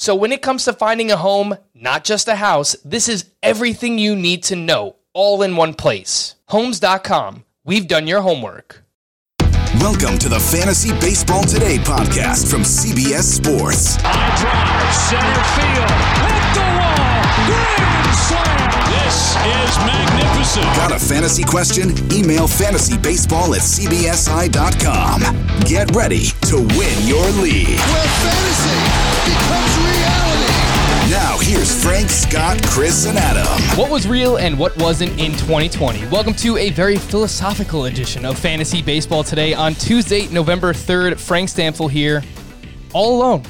So, when it comes to finding a home, not just a house, this is everything you need to know all in one place. Homes.com. We've done your homework. Welcome to the Fantasy Baseball Today podcast from CBS Sports. High drive, center field, hit the wall, grand slam. This is magnificent. Got a fantasy question? Email fantasybaseball at cbsi.com. Get ready to win your league. Where fantasy becomes reality. Now, here's Frank, Scott, Chris, and Adam. What was real and what wasn't in 2020? Welcome to a very philosophical edition of Fantasy Baseball today on Tuesday, November 3rd. Frank Stampfl here, all alone.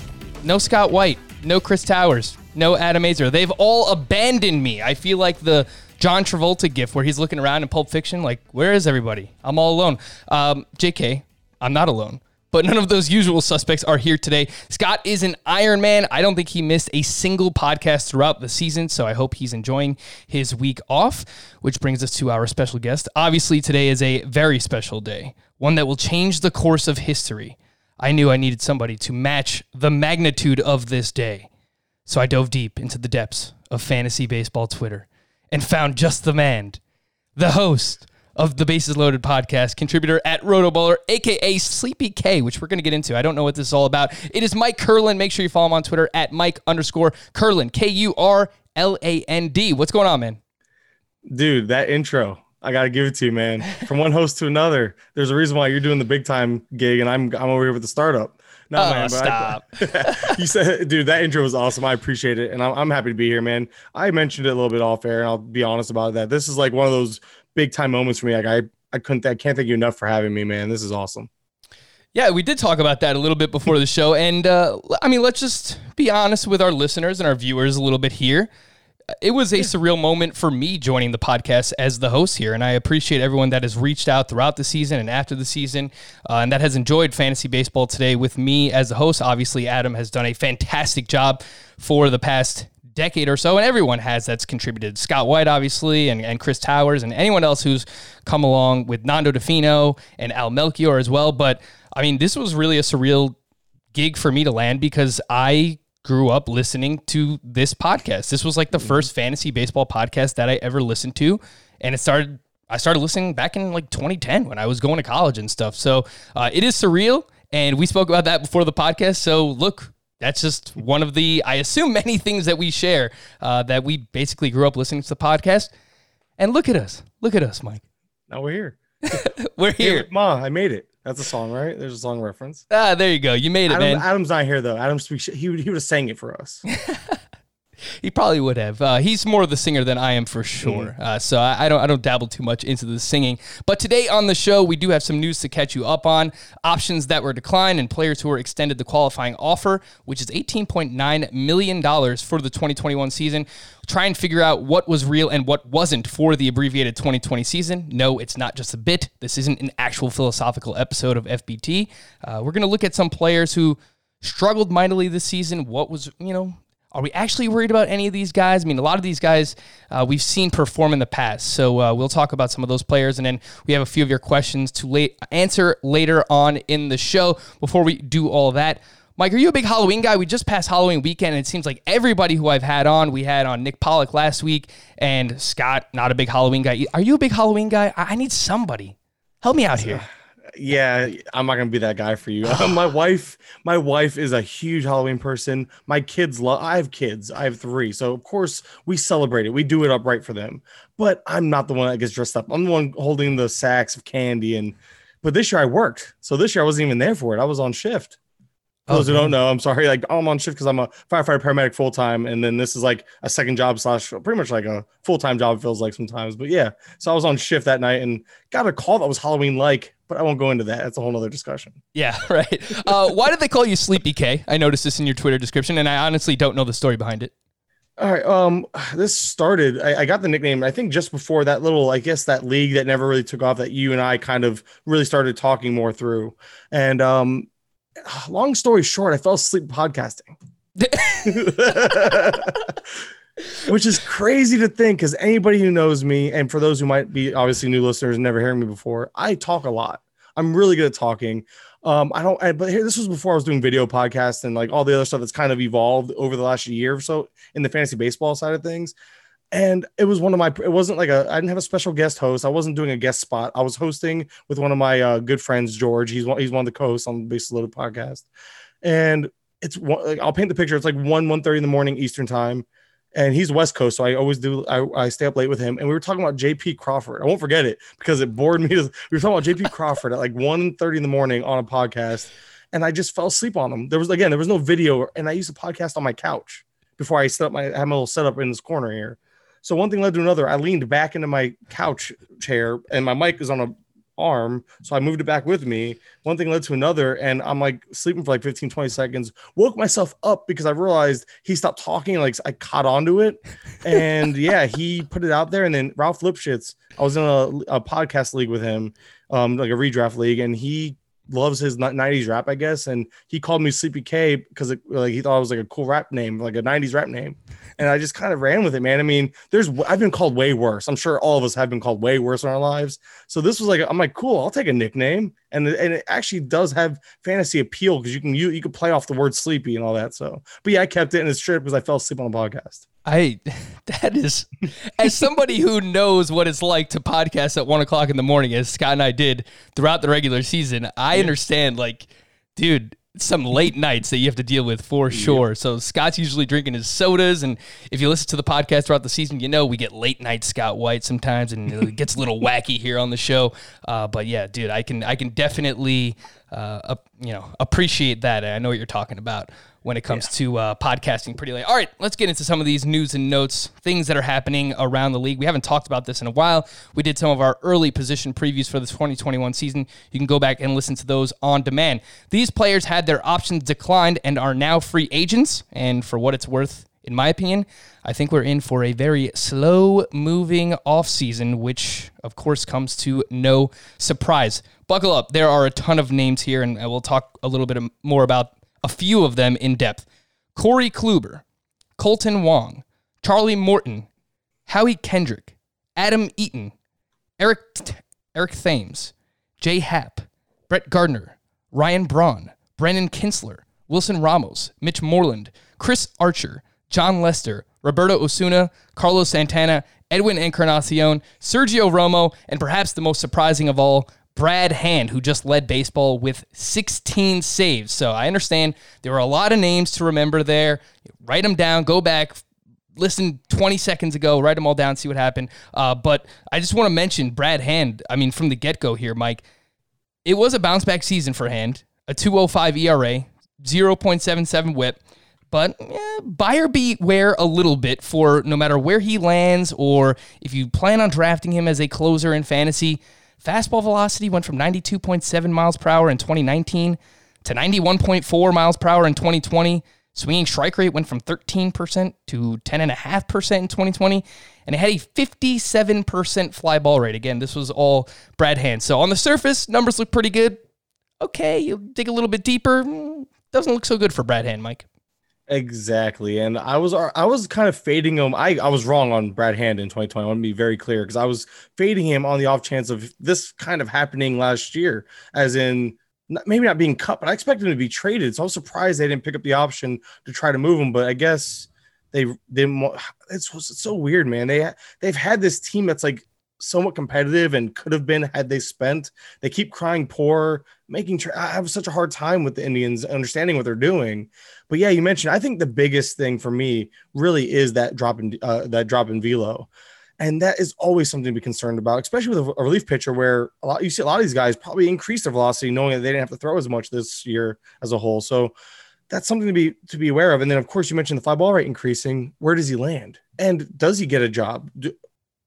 No Scott White, no Chris Towers, no Adam Aizer. They've all abandoned me. I feel like the John Travolta gif where he's looking around in Pulp Fiction, like, where is everybody? I'm all alone. Um, JK, I'm not alone. But none of those usual suspects are here today. Scott is an Iron Man. I don't think he missed a single podcast throughout the season, so I hope he's enjoying his week off, which brings us to our special guest. Obviously, today is a very special day, one that will change the course of history. I knew I needed somebody to match the magnitude of this day. So I dove deep into the depths of fantasy baseball Twitter and found just the man, the host of the Bases Loaded podcast, contributor at Rotoballer, aka Sleepy K, which we're going to get into. I don't know what this is all about. It is Mike Kurland. Make sure you follow him on Twitter at Mike underscore Kurland, K U R L A N D. What's going on, man? Dude, that intro. I gotta give it to you, man. From one host to another, there's a reason why you're doing the big time gig, and I'm I'm over here with the startup. No, Oh, man, but I- stop. you said, dude, that intro was awesome. I appreciate it, and I'm, I'm happy to be here, man. I mentioned it a little bit off air, and I'll be honest about that. This is like one of those big time moments for me. Like I, I couldn't, I can't thank you enough for having me, man. This is awesome. Yeah, we did talk about that a little bit before the show. And uh, I mean, let's just be honest with our listeners and our viewers a little bit here. It was a surreal moment for me joining the podcast as the host here. And I appreciate everyone that has reached out throughout the season and after the season uh, and that has enjoyed fantasy baseball today with me as the host. Obviously, Adam has done a fantastic job for the past decade or so, and everyone has that's contributed. Scott White, obviously, and, and Chris Towers, and anyone else who's come along with Nando Di Fino and Al Melchior as well. But I mean, this was really a surreal gig for me to land because I grew up listening to this podcast. This was like the first fantasy baseball podcast that I ever listened to, and it started. I started listening back in like 2010 when I was going to college and stuff. So uh, it is surreal, and we spoke about that before the podcast. So look, that's just one of the, I assume, many things that we share uh, that we basically grew up listening to the podcast. And look at us. Look at us, Mike. Now we're here. We're here. Ma, I made it. That's a song, right? There's a song reference. Ah, there you go. You made it, Adam, man. Adam's not here though. Adam speaks. He would, he would have sang it for us. He probably would have. Uh, he's more of the singer than I am for sure. Uh, so I, I don't I don't dabble too much into the singing. But today on the show, we do have some news to catch you up on. Options that were declined and players who were extended the qualifying offer, which is $18.9 million for the 2021 season. Try and figure out what was real and what wasn't for the abbreviated 2020 season. No, it's not just a bit. This isn't an actual philosophical episode of FBT. Uh, we're going to look at some players who struggled mightily this season. What was, you know, are we actually worried about any of these guys? I mean, a lot of these guys uh, we've seen perform in the past. So uh, we'll talk about some of those players, and then we have a few of your questions to answer later on in the show. Before we do all that, Mike, are you a big Halloween guy? We just passed Halloween weekend, and it seems like everybody who I've had on, we had on Nick Pollack last week, and Scott, not a big Halloween guy. Are you a big Halloween guy? I need somebody. Help me out here. Yeah, I'm not gonna be that guy for you. my wife, my wife is a huge Halloween person. My kids love. I have kids. I have three, so of course we celebrate it. We do it upright for them. But I'm not the one that gets dressed up. I'm the one holding the sacks of candy and. But this year I worked, so this year I wasn't even there for it. I was on shift. For those who don't know, I'm sorry. Like I'm on shift because I'm a firefighter paramedic full time, and then this is like a second job slash pretty much like a full time job feels like sometimes. But yeah, so I was on shift that night and got a call that was Halloween like, but I won't go into that. That's a whole other discussion. Yeah, right. Uh, why did they call you Sleepy K? I noticed this in your Twitter description, and I honestly don't know the story behind it. All right. Um, this started. I, I, got the nickname. I think just before that little, I guess that league that never really took off. That you and I kind of really started talking more through. And um, long story short, I fell asleep podcasting. Which is crazy to think because anybody who knows me, and for those who might be obviously new listeners and never hearing me before, I talk a lot. I'm really good at talking. Um, I don't, I, but here, this was before I was doing video podcasts and like all the other stuff that's kind of evolved over the last year or so in the fantasy baseball side of things. And it was one of my it wasn't like a i didn't have a special guest host. I wasn't doing a guest spot. I was hosting with one of my uh, good friends george. He's one he's one of the co-hosts on the Bases Loaded podcast. And it's one like, i'll paint the picture. It's like 1 1 30 in the morning eastern time and he's west coast so i always do I, I stay up late with him. And we were talking about jp crawford. I won't forget it because it bored me. We were talking about jp crawford at like 1 30 in the morning on a podcast and i just fell asleep on him. There was again there was no video and i used to podcast on my couch before i set up my I had my little setup in this corner here. So one thing led to another. I leaned back into my couch chair and my mic is on a arm. So I moved it back with me. One thing led to another. And I'm like sleeping for like 15, 20 seconds, woke myself up because I realized he stopped talking. Like I caught onto it. And yeah, he put it out there. And then Ralph Lipschitz, I was in a, a podcast league with him, um, like a redraft league. And he loves his 90s rap, I guess. And he called me Sleepy K because like he thought it was like a cool rap name, like a 90s rap name. And I just kind of ran with it, man. I mean, there's I've been called way worse. I'm sure all of us have been called way worse in our lives. So this was like I'm like, cool, I'll take a nickname. And, and it actually does have fantasy appeal because you can you, you can play off the word sleepy and all that. So but yeah, I kept it and it's true because I fell asleep on the podcast. I that is as somebody who knows what it's like to podcast at one o'clock in the morning, as Scott and I did throughout the regular season. I yeah. understand, like, dude, some late nights that you have to deal with for sure. Yeah. So Scott's usually drinking his sodas, and if you listen to the podcast throughout the season, you know we get late night Scott White sometimes, and it gets a little wacky here on the show. Uh, but yeah, dude, I can I can definitely uh, you know appreciate that. I know what you're talking about when it comes yeah. to uh, podcasting pretty late. All right, let's get into some of these news and notes, things that are happening around the league. We haven't talked about this in a while. We did some of our early position previews for the 2021 season. You can go back and listen to those on demand. These players had their options declined and are now free agents. And for what it's worth, in my opinion, I think we're in for a very slow moving offseason, which of course comes to no surprise. Buckle up. There are a ton of names here, and we'll talk a little bit more about a few of them in depth. Corey Kluber, Kolten Wong, Charlie Morton, Howie Kendrick, Adam Eaton, Eric Eric Thames, Jay Happ, Brett Gardner, Ryan Braun, Brandon Kintzler, Wilson Ramos, Mitch Moreland, Chris Archer, Jon Lester, Roberto Osuna, Carlos Santana, Edwin Encarnacion, Sergio Romo, and perhaps the most surprising of all, Brad Hand, who just led baseball with 16 saves. So I understand there were a lot of names to remember there. Write them down, go back, listen 20 seconds ago, write them all down, see what happened. Uh, but I just want to mention Brad Hand. I mean, from the get go here, Mike, it was a bounce back season for Hand, a 205 ERA, 0.77 whip. But eh, buyer beware a little bit for no matter where he lands or if you plan on drafting him as a closer in fantasy Fastball velocity went from 92.7 miles per hour in 2019 to 91.4 miles per hour in 2020. Swinging strike rate went from 13% to 10.5% in 2020, and it had a 57% fly ball rate. Again, this was all Brad Hand. So on the surface, numbers look pretty good. Okay, you dig a little bit deeper, mm, doesn't look so good for Brad Hand, Mike. Exactly. And I was uh, I was kind of fading him. I, I was wrong on Brad Hand in 2020. I want to be very clear because I was fading him on the off chance of this kind of happening last year, as in maybe not being cut, but I expected him to be traded. So I was surprised they didn't pick up the option to try to move him. But I guess they didn't. It's, it's so weird, man. They they've had this team that's like somewhat competitive and could have been had they spent. They keep crying poor, making. Tra- I have such a hard time with the Indians understanding what they're doing. But yeah, you mentioned. I think the biggest thing for me really is that drop in uh, that drop in velo. And that is always something to be concerned about, especially with a relief pitcher where a lot you see a lot of these guys probably increase their velocity knowing that they didn't have to throw as much this year as a whole. So that's something to be to be aware of. And then of course you mentioned the fly ball rate increasing. Where does he land? And does he get a job? Do,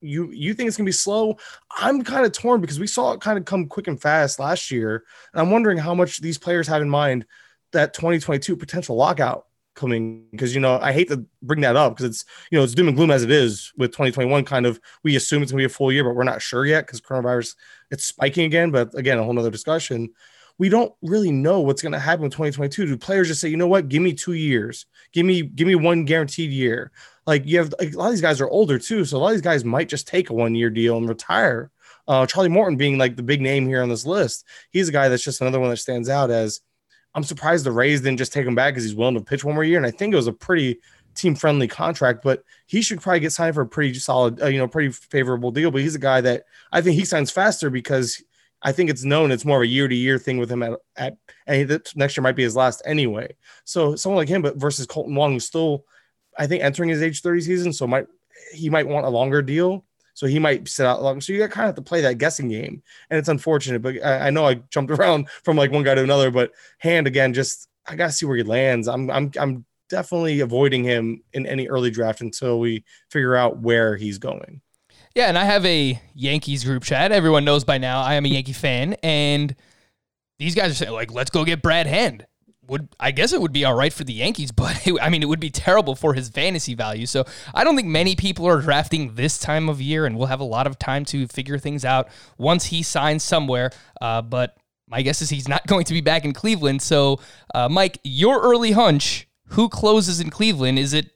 you you think it's gonna be slow? I'm kind of torn because we saw it kind of come quick and fast last year. And I'm wondering how much these players have in mind that 2022 potential lockout coming because you know I hate to bring that up because it's you know it's doom and gloom as it is with 2021 kind of we assume it's gonna be a full year but we're not sure yet because coronavirus it's spiking again but again a whole nother discussion we don't really know what's going to happen in 2022 do players just say you know what give me two years give me give me one guaranteed year like you have like, a lot of these guys are older too so a lot of these guys might just take a one year deal and retire uh, charlie morton being like the big name here on this list he's a guy that's just another one that stands out as I'm surprised the Rays didn't just take him back because he's willing to pitch one more year. And I think it was a pretty team friendly contract, but he should probably get signed for a pretty solid, uh, you know, pretty favorable deal. But he's a guy that I think he signs faster because I think it's known it's more of a year to year thing with him at, at and next year might be his last anyway. So someone like him, but versus Kolten Wong, who's still, I think, entering his age 30 season. So might he might want a longer deal. So he might sit out long. So you kind of have to play that guessing game. And it's unfortunate, but I, I, know I jumped around from like one guy to another, but hand again, just I gotta see where he lands. I'm I'm I'm definitely avoiding him in any early draft until we figure out where he's going. Yeah, and I have a Yankees group chat. Everyone knows by now I am a Yankee fan, and these guys are saying like, "Let's go get Brad Hand." would I guess it would be all right for the Yankees, but it, I mean it would be terrible for his fantasy value. So I don't think many people are drafting this time of year, and we'll have a lot of time to figure things out once he signs somewhere. Uh, but my guess is he's not going to be back in Cleveland. So uh, Mike, your early hunch: who closes in Cleveland? Is it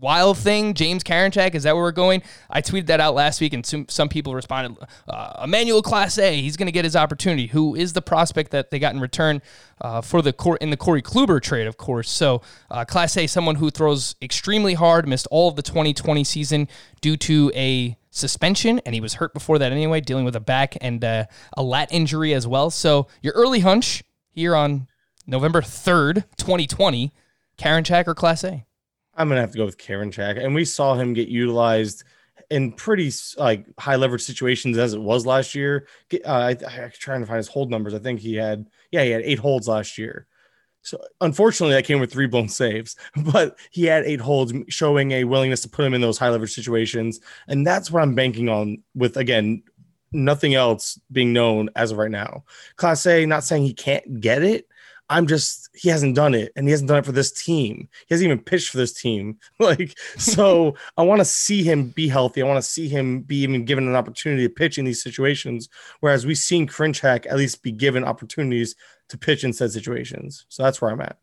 wild thing, James Karinchak? Is that where we're going? I tweeted that out last week, and some, some people responded, uh, Emmanuel A. he's going to get his opportunity. Who is the prospect that they got in return uh, for the in the Corey Kluber trade, of course. So uh, A, someone who throws extremely hard, missed all of the 2020 season due to a suspension, and he was hurt before that anyway, dealing with a back and uh, a lat injury as well. So your early hunch here on November 3rd, 2020, Karinchak or Clase? I'm gonna have to go with Karinchak, and we saw him get utilized in pretty like high leverage situations as it was last year. Uh, I, I'm trying to find his hold numbers. I think he had yeah he had eight holds last year. So unfortunately, that came with three blown saves, but he had eight holds, showing a willingness to put him in those high leverage situations, and that's what I'm banking on. With again, nothing else being known as of right now. Clase, not saying he can't get it, I'm just he hasn't done it and he hasn't done it for this team. He hasn't even pitched for this team. Like so I want to see him be healthy. I want to see him be even given an opportunity to pitch in these situations whereas we've seen Karinchak at least be given opportunities to pitch in said situations. So that's where I'm at.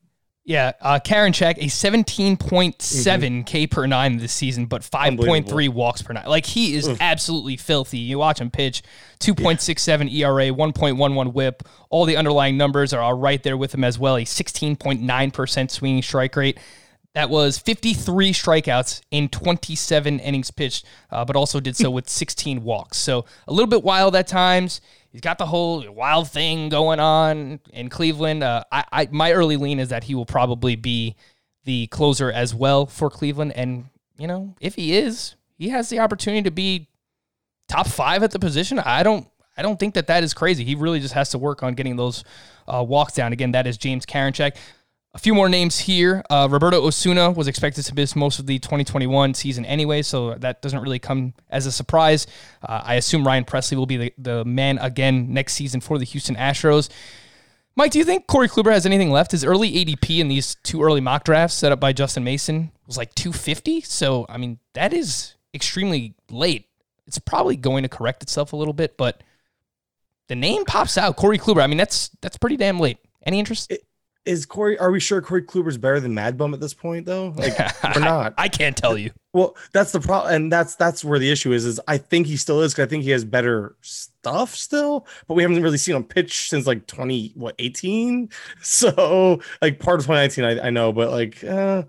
Yeah, uh, Karinchak, a 17.7 mm-hmm. K per nine this season, but 5.3 walks per nine. Like, he is Oof. absolutely filthy. You watch him pitch 2.67 yeah. ERA, 1.11 whip. All the underlying numbers are right there with him as well. A 16.9% swinging strike rate. That was 53 strikeouts in 27 innings pitched, uh, but also did so with 16 walks. So a little bit wild at times. He's got the whole wild thing going on in Cleveland. Uh, I, I, my early lean is that he will probably be the closer as well for Cleveland. And you know, if he is, he has the opportunity to be top five at the position. I don't. I don't think that that is crazy. He really just has to work on getting those uh, walks down. Again, that is James Karinchak. A few more names here. Uh, Roberto Osuna was expected to miss most of the 2021 season anyway, so that doesn't really come as a surprise. Uh, I assume Ryan Pressly will be the, the man again next season for the Houston Astros. Mike, do you think Corey Kluber has anything left? His early ADP in these two early mock drafts set up by Justin Mason was like 250. So, I mean, that is extremely late. It's probably going to correct itself a little bit, but the name pops out. Corey Kluber. I mean, that's that's pretty damn late. Any interest? It, is Corey? Are we sure Corey Kluber's better than Mad Bum at this point, though? Like, we're not. I, I, can't tell you. Well, that's the problem, and that's that's where the issue is. Is I think he still is because I think he has better stuff still, but we haven't really seen him pitch since like twenty what eighteen. So like part of twenty nineteen, I, I know, but like. Uh,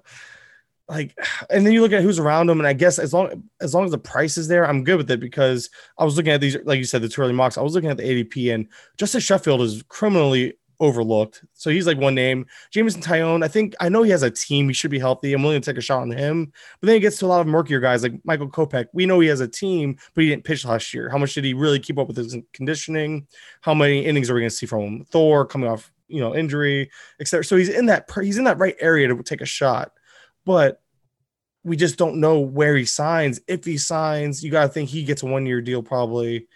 like, and then you look at who's around him, and I guess as long as long as the price is there, I'm good with it because I was looking at these, like you said, the two early mocks. I was looking at the ADP, and Justus Sheffield is criminally overlooked. So he's like one name. Jameson Taillon, I think I know he has a team. He should be healthy. I'm willing to take a shot on him. But then it gets to a lot of murkier guys like Michael Kopech. We know he has a team, but he didn't pitch last year. How much did he really keep up with his conditioning? How many innings are we going to see from him? Thor coming off, you know, injury, etc. So he's in that he's in that right area to take a shot. But we just don't know where he signs. If he signs, you got to think he gets a one year deal probably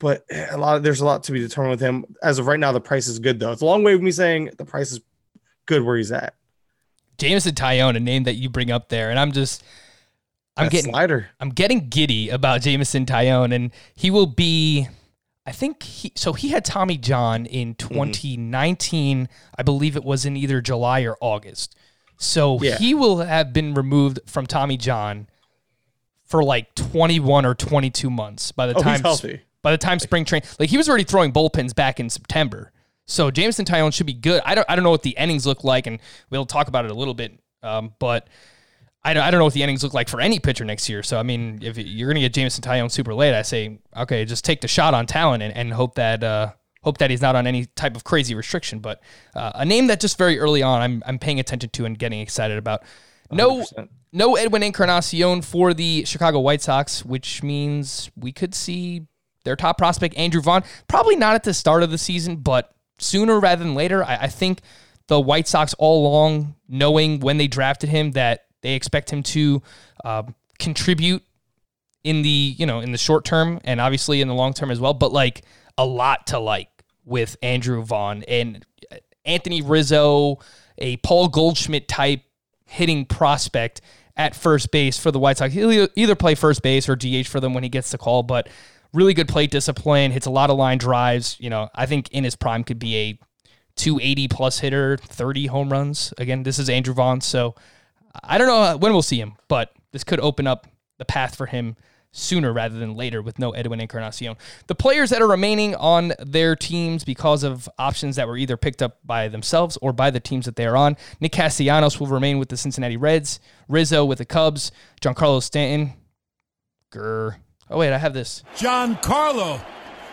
but a lot of, there's a lot to be determined with him. As of right now, the price is good though. It's a long way of me saying the price is good where he's at. Jameson Taillon, a name that you bring up there, and I'm just I'm That getting slider. I'm getting giddy about Jameson Taillon, and he will be. I think he so he had Tommy John in Mm-hmm. 2019. I believe it was in either July or August. So Yeah. he will have been removed from Tommy John for like 21 or 22 months by the Oh, he's time healthy. By the time spring train like he was already throwing bullpens back in September. So Jameson Taillon should be good. I don't I don't know what the innings look like, and we'll talk about it a little bit. Um, but I don't, I don't know what the innings look like for any pitcher next year. So I mean, if you're gonna get Jameson Taillon super late, I say okay, just take the shot on talent and, and hope that uh, hope that he's not on any type of crazy restriction. But uh, a name that just very early on I'm I'm paying attention to and getting excited about. No 100%. no Edwin Encarnacion for the Chicago White Sox, which means we could see their top prospect, Andrew Vaughn, probably not at the start of the season, but sooner rather than later. I, I think the White Sox all along, knowing when they drafted him that they expect him to uh, contribute in the you know in the short term and obviously in the long term as well, but like a lot to like with Andrew Vaughn and Anthony Rizzo, a Paul Goldschmidt type hitting prospect at first base for the White Sox. He'll either play first base or DH for them when he gets the call, but really good plate discipline, hits a lot of line drives. You know, I think in his prime could be a 280 plus hitter, 30 home runs. Again, this is Andrew Vaughn, so I don't know when we'll see him, but this could open up the path for him sooner rather than later with no Edwin Encarnacion. The players that are remaining on their teams because of options that were either picked up by themselves or by the teams that they are on. Nick Castellanos will remain with the Cincinnati Reds, Rizzo with the Cubs, Giancarlo Stanton. Grr. Oh, wait, I have this. Giancarlo.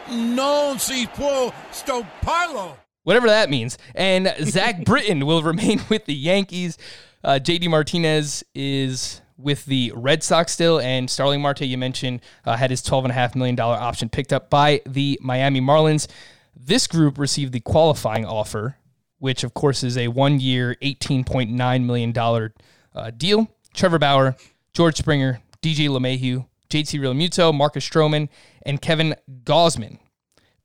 Non si può stopparlo. whatever that means. And Zach Britton will remain with the Yankees. Uh, JD Martinez is with the Red Sox still, and Starling Marte, you mentioned, uh, had his $12.5 million option picked up by the Miami Marlins. This group received the qualifying offer, which, of course, is a one year, $18.9 million uh, deal. Trevor Bauer, George Springer, DJ LeMahieu, JT Realmuto, Marcus Stroman, and Kevin Gausman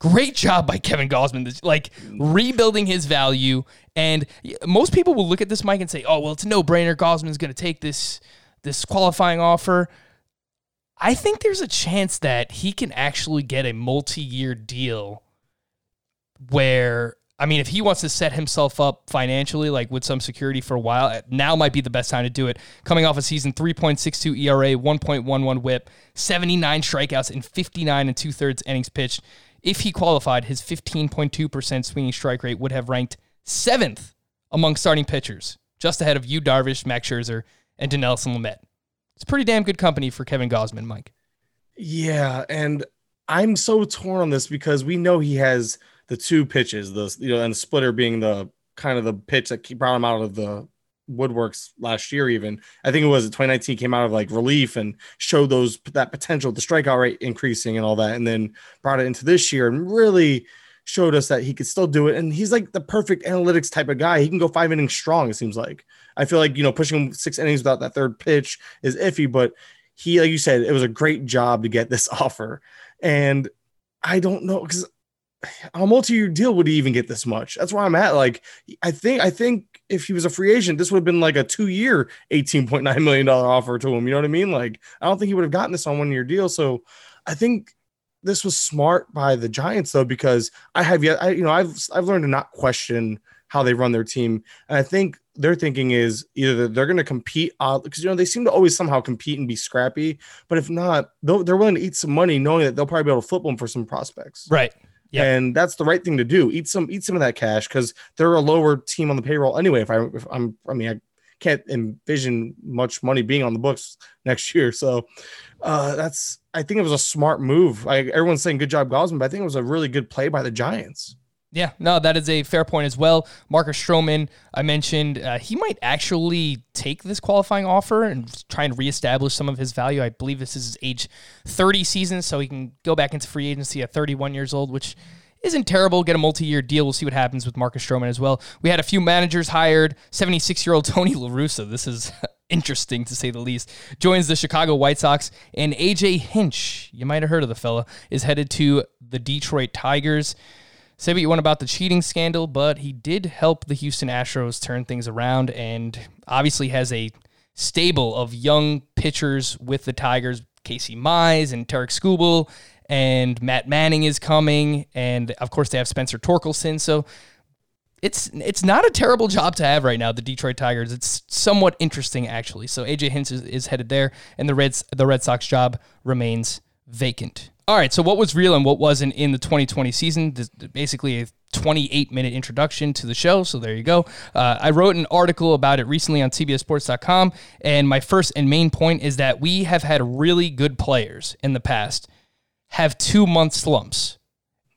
great job by Kevin Gausman, this- like rebuilding his value. And most people will look at this Mike and say, "Oh, well, it's a no-brainer. Gausman's going to take this this qualifying offer." I think there's a chance that he can actually get a multi-year deal where I mean, if he wants to set himself up financially, like with some security for a while, uh, now might be the best time to do it. Coming off a season 3.62 ERA, 1.11 whip, 79 strikeouts, and 59 and two thirds innings pitched. If he qualified, his 15.2% swinging strike rate would have ranked seventh among starting pitchers, just ahead of Yu Darvish, Max Scherzer, and Dinelson Lamet. It's pretty damn good company for Kevin Gausman, Mike. Yeah, and I'm so torn on this because we know he has the two pitches, the you know, and the splitter being the kind of the pitch that brought him out of the woodworks last year. Even I think it was 2019 came out of like relief and showed those that potential, the strikeout rate increasing and all that, and then brought it into this year and really showed us that he could still do it. And he's like the perfect analytics type of guy. He can go five innings strong. It seems like. I feel like you know pushing six innings without that third pitch is iffy, but he, like you said, it was a great job to get this offer. And I don't know because a multi-year deal would he even get this much? That's where I'm at. Like, I think I think if he was a free agent, this would have been like a two-year, $18.9 million offer to him. You know what I mean? Like, I don't think he would have gotten this on one-year deal. So I think this was smart by the Giants though, because I have yet I you know, I've I've learned to not question how they run their team. And I think their thinking is either they're going to compete because you know they seem to always somehow compete and be scrappy, but if not, they're willing to eat some money, knowing that they'll probably be able to flip them for some prospects. Right. Yeah. And that's the right thing to do. Eat some, eat some of that cash because they're a lower team on the payroll anyway. If I, if I'm, I mean, I can't envision much money being on the books next year. So uh, that's I think it was a smart move. Like everyone's saying, good job, Gausman, but I think it was a really good play by the Giants. Yeah, no, that is a fair point as well. Marcus Stroman, I mentioned, uh, he might actually take this qualifying offer and try and reestablish some of his value. I believe this is his age 30 season, so he can go back into free agency at 31 years old, which isn't terrible. Get a multi year deal. We'll see what happens with Marcus Stroman as well. We had a few managers hired. 76 year old Tony La Russa. This is interesting to say the least. Joins the Chicago White Sox. And AJ Hinch, you might have heard of the fella, is headed to the Detroit Tigers. Say what you want about the cheating scandal, but he did help the Houston Astros turn things around and obviously has a stable of young pitchers with the Tigers. Casey Mize and Tarik Skubal and Matt Manning is coming, and of course they have Spencer Torkelson. So it's it's not a terrible job to have right now. The Detroit Tigers. It's somewhat interesting actually. So AJ Hinch is, is headed there, and the Reds the Red Sox job remains vacant. All right, so what was real and what wasn't in the 2020 season? This, basically, a 28 minute introduction to the show. So there you go. Uh, I wrote an article about it recently on CBSSports.com, and my first and main point is that we have had really good players in the past have two month slumps.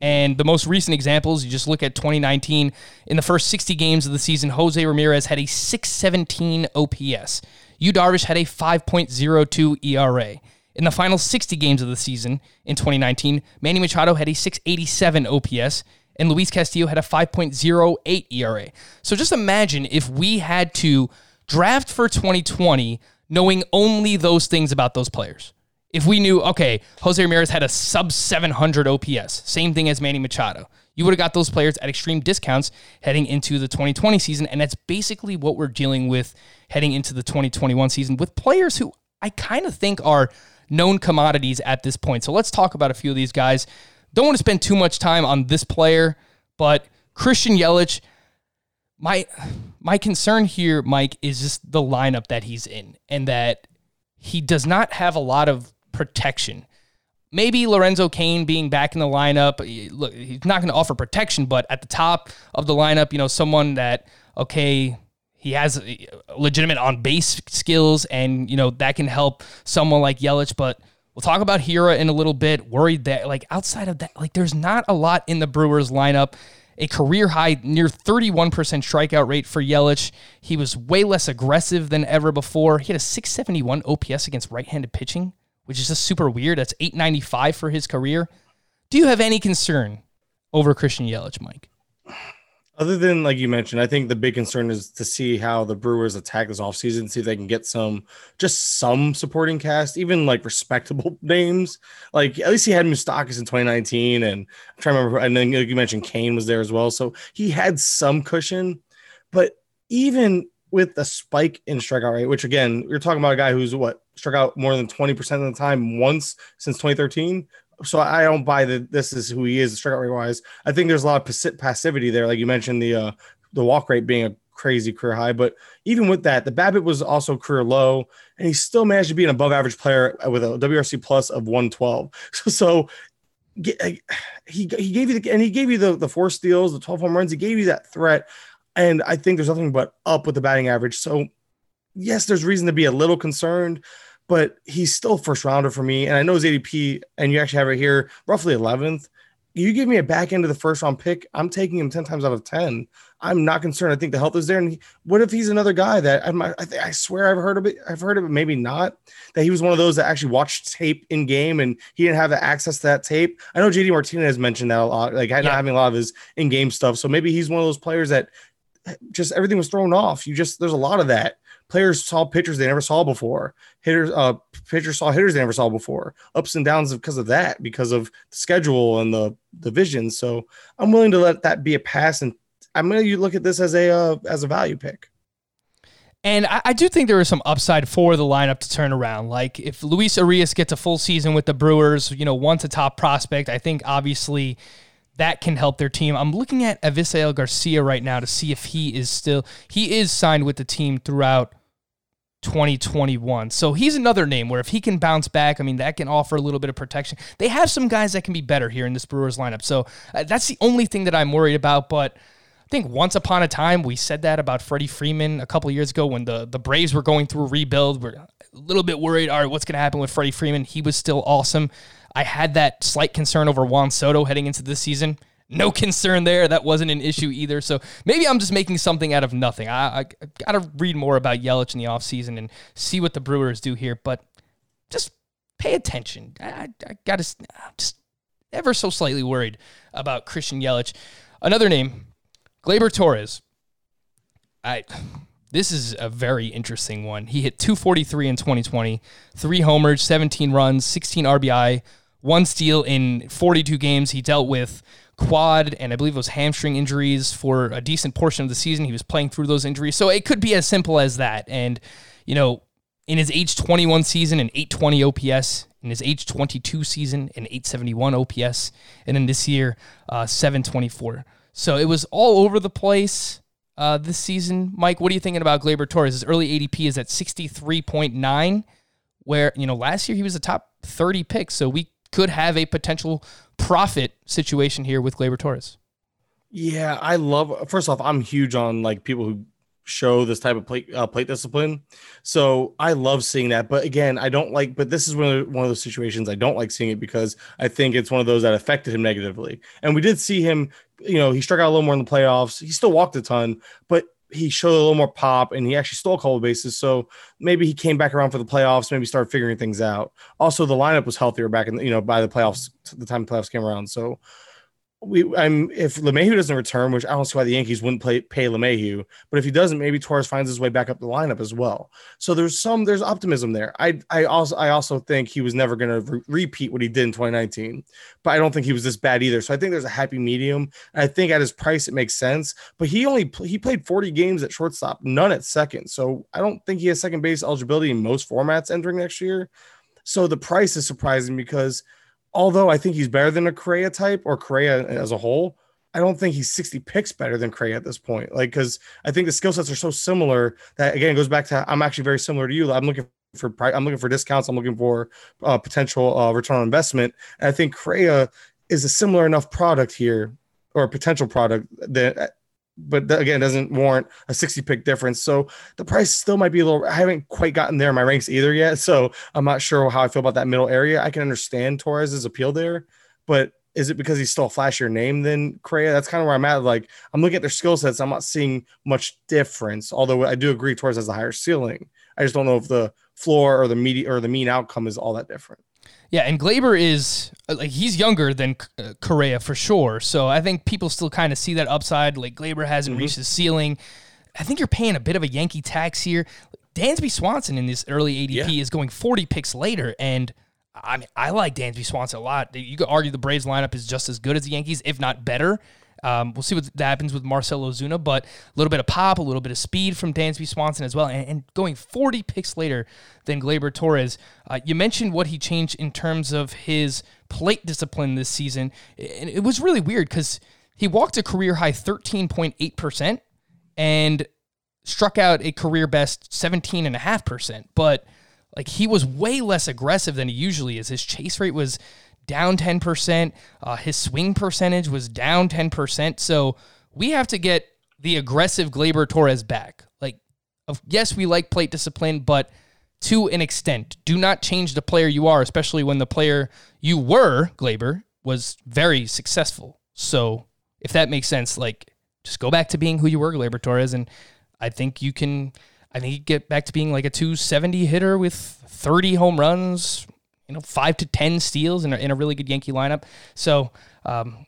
And the most recent examples, you just look at 2019. In the first 60 games of the season, Jose Ramirez had a 617 OPS. Yu Darvish had a 5.02 ERA. In the final 60 games of the season in 2019, Manny Machado had a 687 OPS and Luis Castillo had a 5.08 ERA. So just imagine if we had to draft for 2020 knowing only those things about those players. If we knew, okay, Jose Ramirez had a sub 700 OPS, same thing as Manny Machado, you would have got those players at extreme discounts heading into the 2020 season. And that's basically what we're dealing with heading into the 2021 season with players who I kind of think are known commodities at this point. So let's talk about a few of these guys. Don't want to spend too much time on this player, but Christian Yelich, my my concern here, Mike, is just the lineup that he's in and that he does not have a lot of protection. Maybe Lorenzo Cain being back in the lineup, look, he's not going to offer protection, but at the top of the lineup, you know, someone that okay, he has uh, legitimate on base skills, and you know that can help someone like Yelich. But we'll talk about Hiura in a little bit. Worried that like outside of that, like there's not a lot in the Brewers lineup. A career high, near 31% strikeout rate for Yelich. He was way less aggressive than ever before. He had a 671 OPS against right handed pitching, which is just super weird. That's 895 for his career. Do you have any concern over Christian Yelich, Mike? Other than like you mentioned, I think the big concern is to see how the Brewers attack this offseason, see if they can get some just some supporting cast, even like respectable names. Like at least he had Moustakas in 2019, and I'm trying to remember. And then like you mentioned Cain was there as well, so he had some cushion. But even with the spike in strikeout rate, which again, you're talking about a guy who's what struck out more than 20% of the time once since 2013 so I don't buy that this is who he is strikeout rate wise. I think there's a lot of passivity there, like you mentioned the uh, the walk rate being a crazy career high. But even with that, the BABIP was also career low, and he still managed to be an above average player with a WRC plus of 112. So, so he he gave you the and he gave you the the four steals, the 12 home runs. He gave you that threat, and I think there's nothing but up with the batting average. So yes, there's reason to be a little concerned but he's still first rounder for me. And I know his ADP, and you actually have it here, roughly 11th. You give me a back end of the first round pick, I'm taking him 10 times out of 10. I'm not concerned. I think the health is there. And he, what if he's another guy that I'm, I, I swear I've heard of it. I've heard of it, maybe not. That he was one of those that actually watched tape in game and he didn't have the access to that tape. I know JD Martinez mentioned that a lot, like yeah. not having a lot of his in game stuff. So maybe he's one of those players that just everything was thrown off. You just, there's a lot of that players saw pitchers they never saw before. Hitters, uh, pitchers saw hitters they never saw before. Ups and downs because of that, because of the schedule and the the vision. So I'm willing to let that be a pass, and I'm going to look at this as a uh, as a value pick. And I, I, do think there is some upside for the lineup to turn around. Like if Luis Urias gets a full season with the Brewers, you know, once a top prospect, I think obviously that can help their team. I'm looking at Avisail Garcia right now to see if he is still he is signed with the team throughout 2021. So he's another name where if he can bounce back, I mean that can offer a little bit of protection. They have some guys that can be better here in this Brewers lineup. So uh, that's the only thing that I'm worried about, but I think once upon a time we said that about Freddie Freeman a couple years ago when the, the Braves were going through a rebuild. We're a little bit worried. All right, what's going to happen with Freddie Freeman? He was still awesome. I had that slight concern over Juan Soto heading into this season. No concern there. That wasn't an issue either. So maybe I'm just making something out of nothing. I, I, I got to read more about Yelich in the offseason and see what the Brewers do here. But just pay attention. I, I got to just ever so slightly worried about Christian Yelich. Another name, Gleyber Torres. I this is a very interesting one. He hit 243 in 2020, three homers, 17 runs, 16 RBI, one steal in 42 games. He dealt with quad and I believe it was hamstring injuries for a decent portion of the season. He was playing through those injuries. So it could be as simple as that. And, you know, in his age 21 season, an 820 OPS, in his age 22 season, an 871 OPS, and then this year, uh, 724. So it was all over the place uh, this season. Mike, what are you thinking about Gleyber Torres? His early ADP is at 63.9, where, you know, last year he was a top 30 pick. So we could have a potential profit situation here with Gleyber Torres. Yeah, I love. First off, I'm huge on like people who show this type of plate uh, plate discipline. So I love seeing that. But again, I don't like. But this is one of, one of those situations I don't like seeing it because I think it's one of those that affected him negatively. And we did see him. You know, he struck out a little more in the playoffs. He still walked a ton, but he showed a little more pop and he actually stole a couple bases. So maybe he came back around for the playoffs, maybe started figuring things out. Also, the lineup was healthier back in, you know, by the playoffs, the time the playoffs came around. So we I'm if LeMahieu doesn't return, which I don't see why the Yankees wouldn't play pay LeMahieu, but if he doesn't, maybe Torres finds his way back up the lineup as well. So there's some there's optimism there. I I also I also think he was never going to re- repeat what he did in 2019, but I don't think he was this bad either. So I think there's a happy medium. I think at his price it makes sense, but he only he played 40 games at shortstop, none at second. So I don't think he has second base eligibility in most formats entering next year. So the price is surprising because although I think he's better than a Correa type or Correa as a whole, I don't think he's 60 picks better than Correa at this point. Like, because I think the skill sets are so similar that again it goes back to I'm actually very similar to you. I'm looking for I'm looking for discounts. I'm looking for uh, potential uh, return on investment. And I think Correa is a similar enough product here or a potential product that but again, doesn't warrant a 60 pick difference. So the price still might be a little, I haven't quite gotten there in my ranks either yet. So I'm not sure how I feel about that middle area. I can understand Torres's appeal there, but is it because he's still a flashier name than Correa? That's kind of where I'm at. Like I'm looking at their skill sets. I'm not seeing much difference, although I do agree Torres has a higher ceiling. I just don't know if the floor or the media or the mean outcome is all that different. Yeah, and Gleyber is uh, like he's younger than uh, Correa for sure. So I think people still kind of see that upside. Like Gleyber hasn't mm-hmm. reached his ceiling. I think you're paying a bit of a Yankee tax here. Dansby Swanson in this early ADP yeah. is going 40 picks later, and I mean I like Dansby Swanson a lot. You could argue the Braves lineup is just as good as the Yankees, if not better. Um, we'll see what that happens with Marcell Ozuna, but a little bit of pop, a little bit of speed from Dansby Swanson as well, and, and going 40 picks later than Gleyber Torres. Uh, you mentioned what he changed in terms of his plate discipline this season, and it was really weird because he walked a career high 13.8% and struck out a career best 17.5%, but like he was way less aggressive than he usually is. His chase rate was down 10%. Uh, his swing percentage was down 10%. So we have to get the aggressive Gleyber Torres back. Like, of, yes, we like plate discipline, but to an extent, do not change the player you are, especially when the player you were, Gleyber, was very successful. So if that makes sense, like, just go back to being who you were, Gleyber Torres. And I think you can, I think you get back to being like a 270 hitter with 30 home runs, you know, five to 10 steals in a, in a really good Yankee lineup. So, um,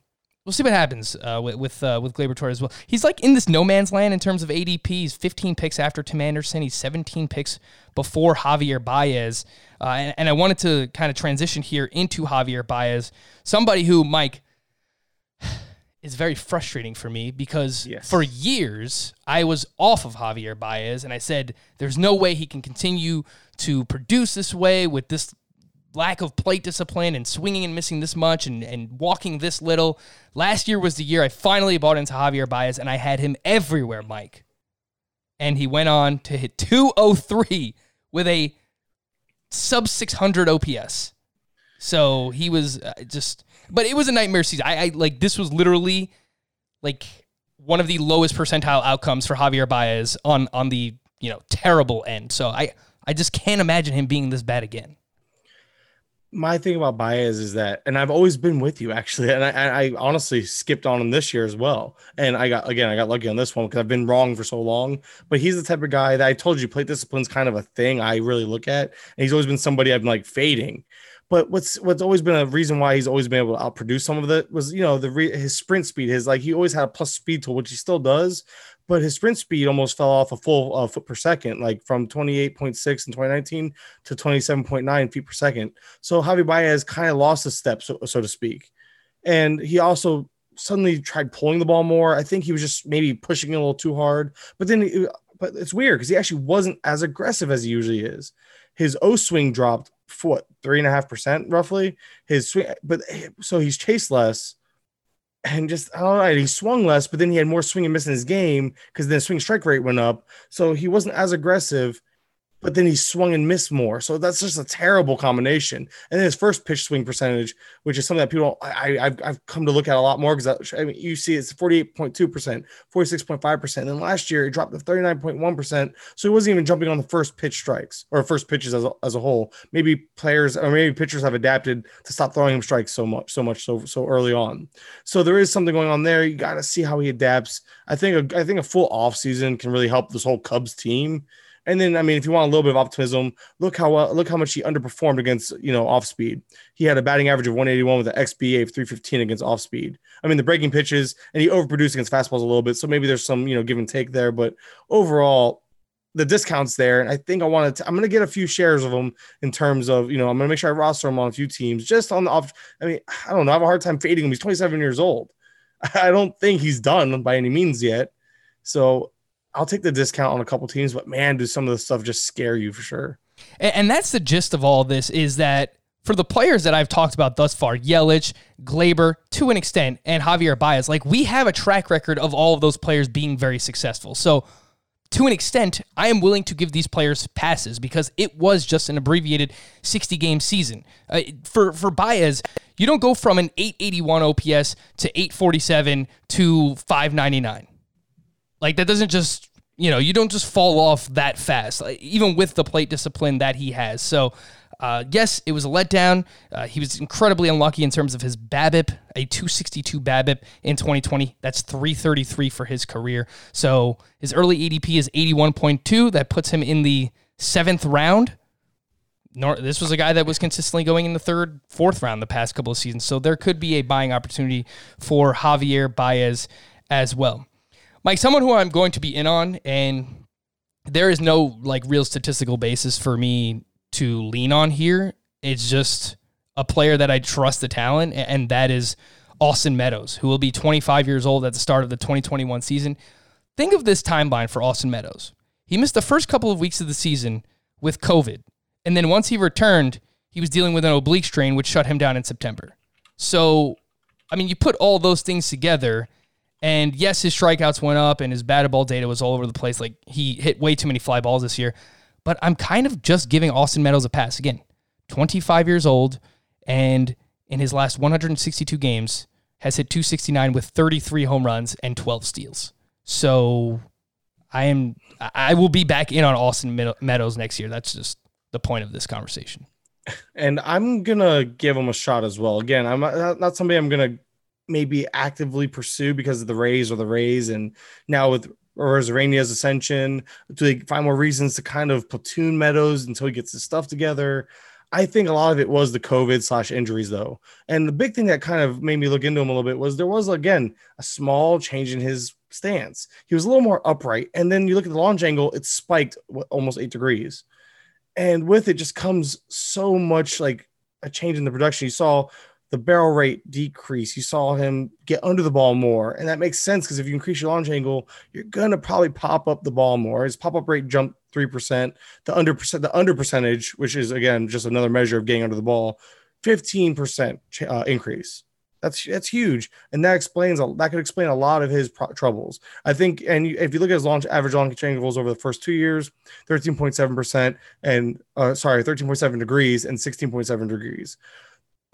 we'll see what happens uh, with with, uh, with Gleyber Torres as well. He's like in this no man's land in terms of ADP. He's 15 picks after Tim Anderson. He's 17 picks before Javier Baez. Uh, and, and, I wanted to kind of transition here into Javier Baez, somebody who Mike is very frustrating for me because yes. for years I was off of Javier Baez and I said there's no way he can continue to produce this way with this lack of plate discipline and swinging and missing this much and, and walking this little. Last year was the year I finally bought into Javier Baez and I had him everywhere, Mike. And he went on to hit 203 with a sub 600 OPS. So he was uh, just, but it was a nightmare season. I, I like this was literally like one of the lowest percentile outcomes for Javier Baez on on the you know terrible end. So I I just can't imagine him being this bad again. My thing about Baez is that, and I've always been with you actually, and I, I honestly skipped on him this year as well. And I got again, I got lucky on this one because I've been wrong for so long. But he's the type of guy that I told you plate discipline's kind of a thing I really look at, and he's always been somebody I've been like fading. But what's what's always been a reason why he's always been able to outproduce some of it was you know the re, his sprint speed. His like he always had a plus speed tool, which he still does, but his sprint speed almost fell off a full uh, foot per second, like from 28.6 in 2019 to 27.9 feet per second. So Javi Baez kind of lost a step, so, so to speak. And he also suddenly tried pulling the ball more. I think he was just maybe pushing it a little too hard. But then, he, but it's weird because he actually wasn't as aggressive as he usually is. His O swing dropped what three and a half percent roughly. His swing, but so he's chased less and just oh, all right, he swung less, but then he had more swing and miss in his game because then swing strike rate went up. So he wasn't as aggressive but then he swung and missed more. So that's just a terrible combination. And then his first pitch swing percentage, which is something that people I, I've, I've come to look at a lot more because I mean you see it's 48.2%, 46.5%. And then last year it dropped to 39.1%. So he wasn't even jumping on the first pitch strikes or first pitches as a, as a whole. Maybe players or maybe pitchers have adapted to stop throwing him strikes so much, so much so so early on. So there is something going on there. You got to see how he adapts. I think a, I think a full off season can really help this whole Cubs team and then, I mean, if you want a little bit of optimism, look how uh, look how much he underperformed against you know off speed. He had a batting average of 181 with an xBA of 315 against off speed. I mean, the breaking pitches and he overproduced against fastballs a little bit, so maybe there's some you know give and take there. But overall, the discounts there, and I think I want to. I'm going to get a few shares of them in terms of you know I'm going to make sure I roster him on a few teams just on the off. I mean, I don't know. I have a hard time fading him. He's 27 years old. I don't think he's done by any means yet. So I'll take the discount on a couple teams, but man, do some of the stuff just scare you for sure. And, and that's the gist of all this is that for the players that I've talked about thus far, Yelich, Gleyber, to an extent, and Javier Baez, like we have a track record of all of those players being very successful. So to an extent, I am willing to give these players passes because it was just an abbreviated 60 game season. Uh, for for Baez, you don't go from an 881 OPS to 847 to 599. Like that doesn't just you know you don't just fall off that fast, like, even with the plate discipline that he has. So. Uh, yes, it was a letdown. Uh, he was incredibly unlucky in terms of his BABIP, a 262 BABIP in 2020. That's 333 for his career. So his early ADP is 81.2. That puts him in the seventh round. This was a guy that was consistently going in the third, fourth round the past couple of seasons. So there could be a buying opportunity for Javier Baez as well. Mike, someone who I'm going to be in on, and there is no like real statistical basis for me to lean on here. It's just a player that I trust the talent, and that is Austin Meadows, who will be 25 years old at the start of the 2021 season. Think of this timeline for Austin Meadows. He missed the first couple of weeks of the season with COVID. And then once he returned, he was dealing with an oblique strain, which shut him down in September. So, I mean, you put all those things together, and yes, his strikeouts went up and his batted ball data was all over the place. Like he hit way too many fly balls this year. But I'm kind of just giving Austin Meadows a pass. Again, 25 years old, and in his last 162 games, has hit 269 with 33 home runs and 12 steals. So I am I will be back in on Austin Meadows next year. That's just the point of this conversation. And I'm gonna give him a shot as well. Again, I'm not, not somebody I'm gonna maybe actively pursue because of the Rays or the Rays, and now with Arozarena's ascension, do they find more reasons to kind of platoon Meadows until he gets his stuff together? I think a lot of it was the COVID slash injuries though, and the big thing that kind of made me look into him a little bit was there was again a small change in his stance. He was a little more upright, and then you look at the launch angle; it spiked almost eight degrees, and with it just comes so much like a change in the production. You saw the barrel rate decrease. You saw him get under the ball more, and that makes sense because if you increase your launch angle, you're gonna probably pop up the ball more. His pop up rate jumped three percent. The under the under percentage, which is again just another measure of getting under the ball, fifteen percent uh, increase. That's that's huge, and that explains that could explain a lot of his pro- troubles. I think, and if you look at his launch average launch angles over the first two years, thirteen point seven percent, and uh, sorry, thirteen point seven degrees and sixteen point seven degrees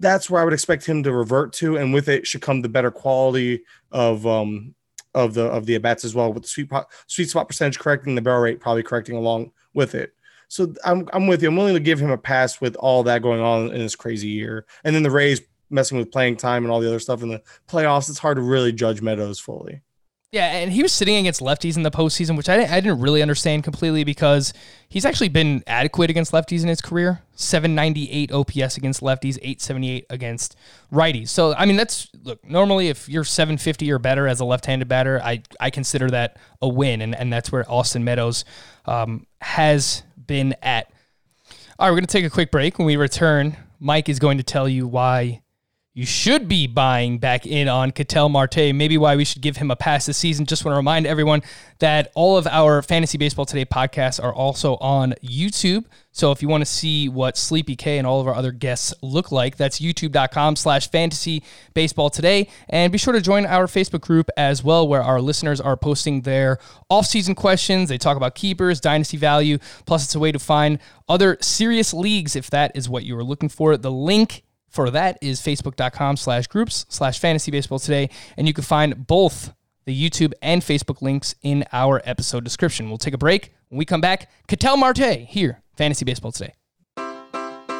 that's where I would expect him to revert to, and with it should come the better quality of um of the of the at bats as well, with the sweet pot, sweet spot percentage correcting, the barrel rate probably correcting along with it. So I'm I'm with you. I'm willing to give him a pass with all that going on in this crazy year, and then the Rays messing with playing time and all the other stuff in the playoffs. It's hard to really judge Meadows fully. Yeah, and he was sitting against lefties in the postseason, which I didn't, I didn't really understand completely because he's actually been adequate against lefties in his career. 798 OPS against lefties, 878 against righties. So, I mean, that's look, normally if you're 750 or better as a left handed batter, I, I consider that a win. And, and that's where Austin Meadows um, has been at. All right, we're going to take a quick break. When we return, Mike is going to tell you why you should be buying back in on Ketel Marte. Maybe why we should give him a pass this season. Just want to remind everyone that all of our Fantasy Baseball Today podcasts are also on YouTube. So if you want to see what Sleepy K and all of our other guests look like, that's youtube.com slash fantasy baseball today. And be sure to join our Facebook group as well, where our listeners are posting their off-season questions. They talk about keepers, dynasty value. Plus, it's a way to find other serious leagues if that is what you are looking for. The link for that is facebook.com slash groups slash fantasy baseball today. And you can find both the YouTube and Facebook links in our episode description. We'll take a break. When we come back, Ketel Marte here, Fantasy Baseball Today.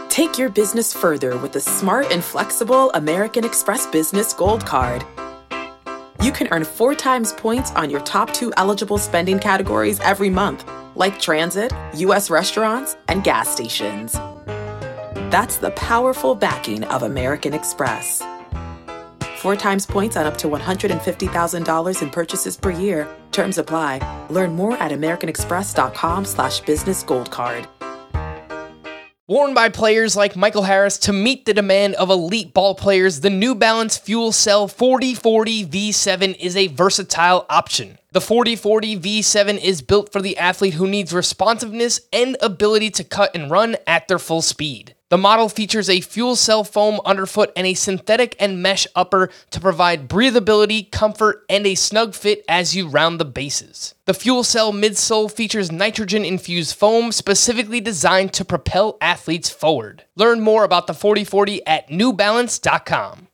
Take your business further with the smart and flexible American Express Business Gold Card. You can earn four times points on your top two eligible spending categories every month, like transit, U.S. restaurants, and gas stations. That's the powerful backing of American Express. Four times points on up to $150,000 in purchases per year. Terms apply. Learn more at americanexpress.com slash business gold card. Worn by players like Michael Harris to meet the demand of elite ball players, the New Balance Fuel Cell 4040 V7 is a versatile option. The 4040 V7 is built for the athlete who needs responsiveness and ability to cut and run at their full speed. The model features a fuel cell foam underfoot and a synthetic and mesh upper to provide breathability, comfort, and a snug fit as you round the bases. The fuel cell midsole features nitrogen infused foam specifically designed to propel athletes forward. Learn more about the 4040 at newbalance.com.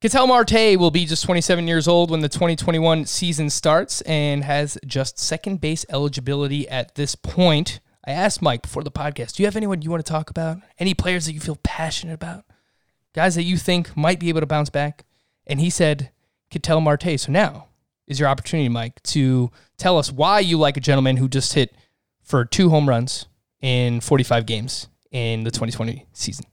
Ketel Marte will be just 27 years old when the 2021 season starts and has just second base eligibility at this point. I asked Mike before the podcast, do you have anyone you want to talk about? Any players that you feel passionate about? Guys that you think might be able to bounce back? And he said, Ketel Marte. So now is your opportunity, Mike, to tell us why you like a gentleman who just hit for two home runs in 45 games in the 2020 season.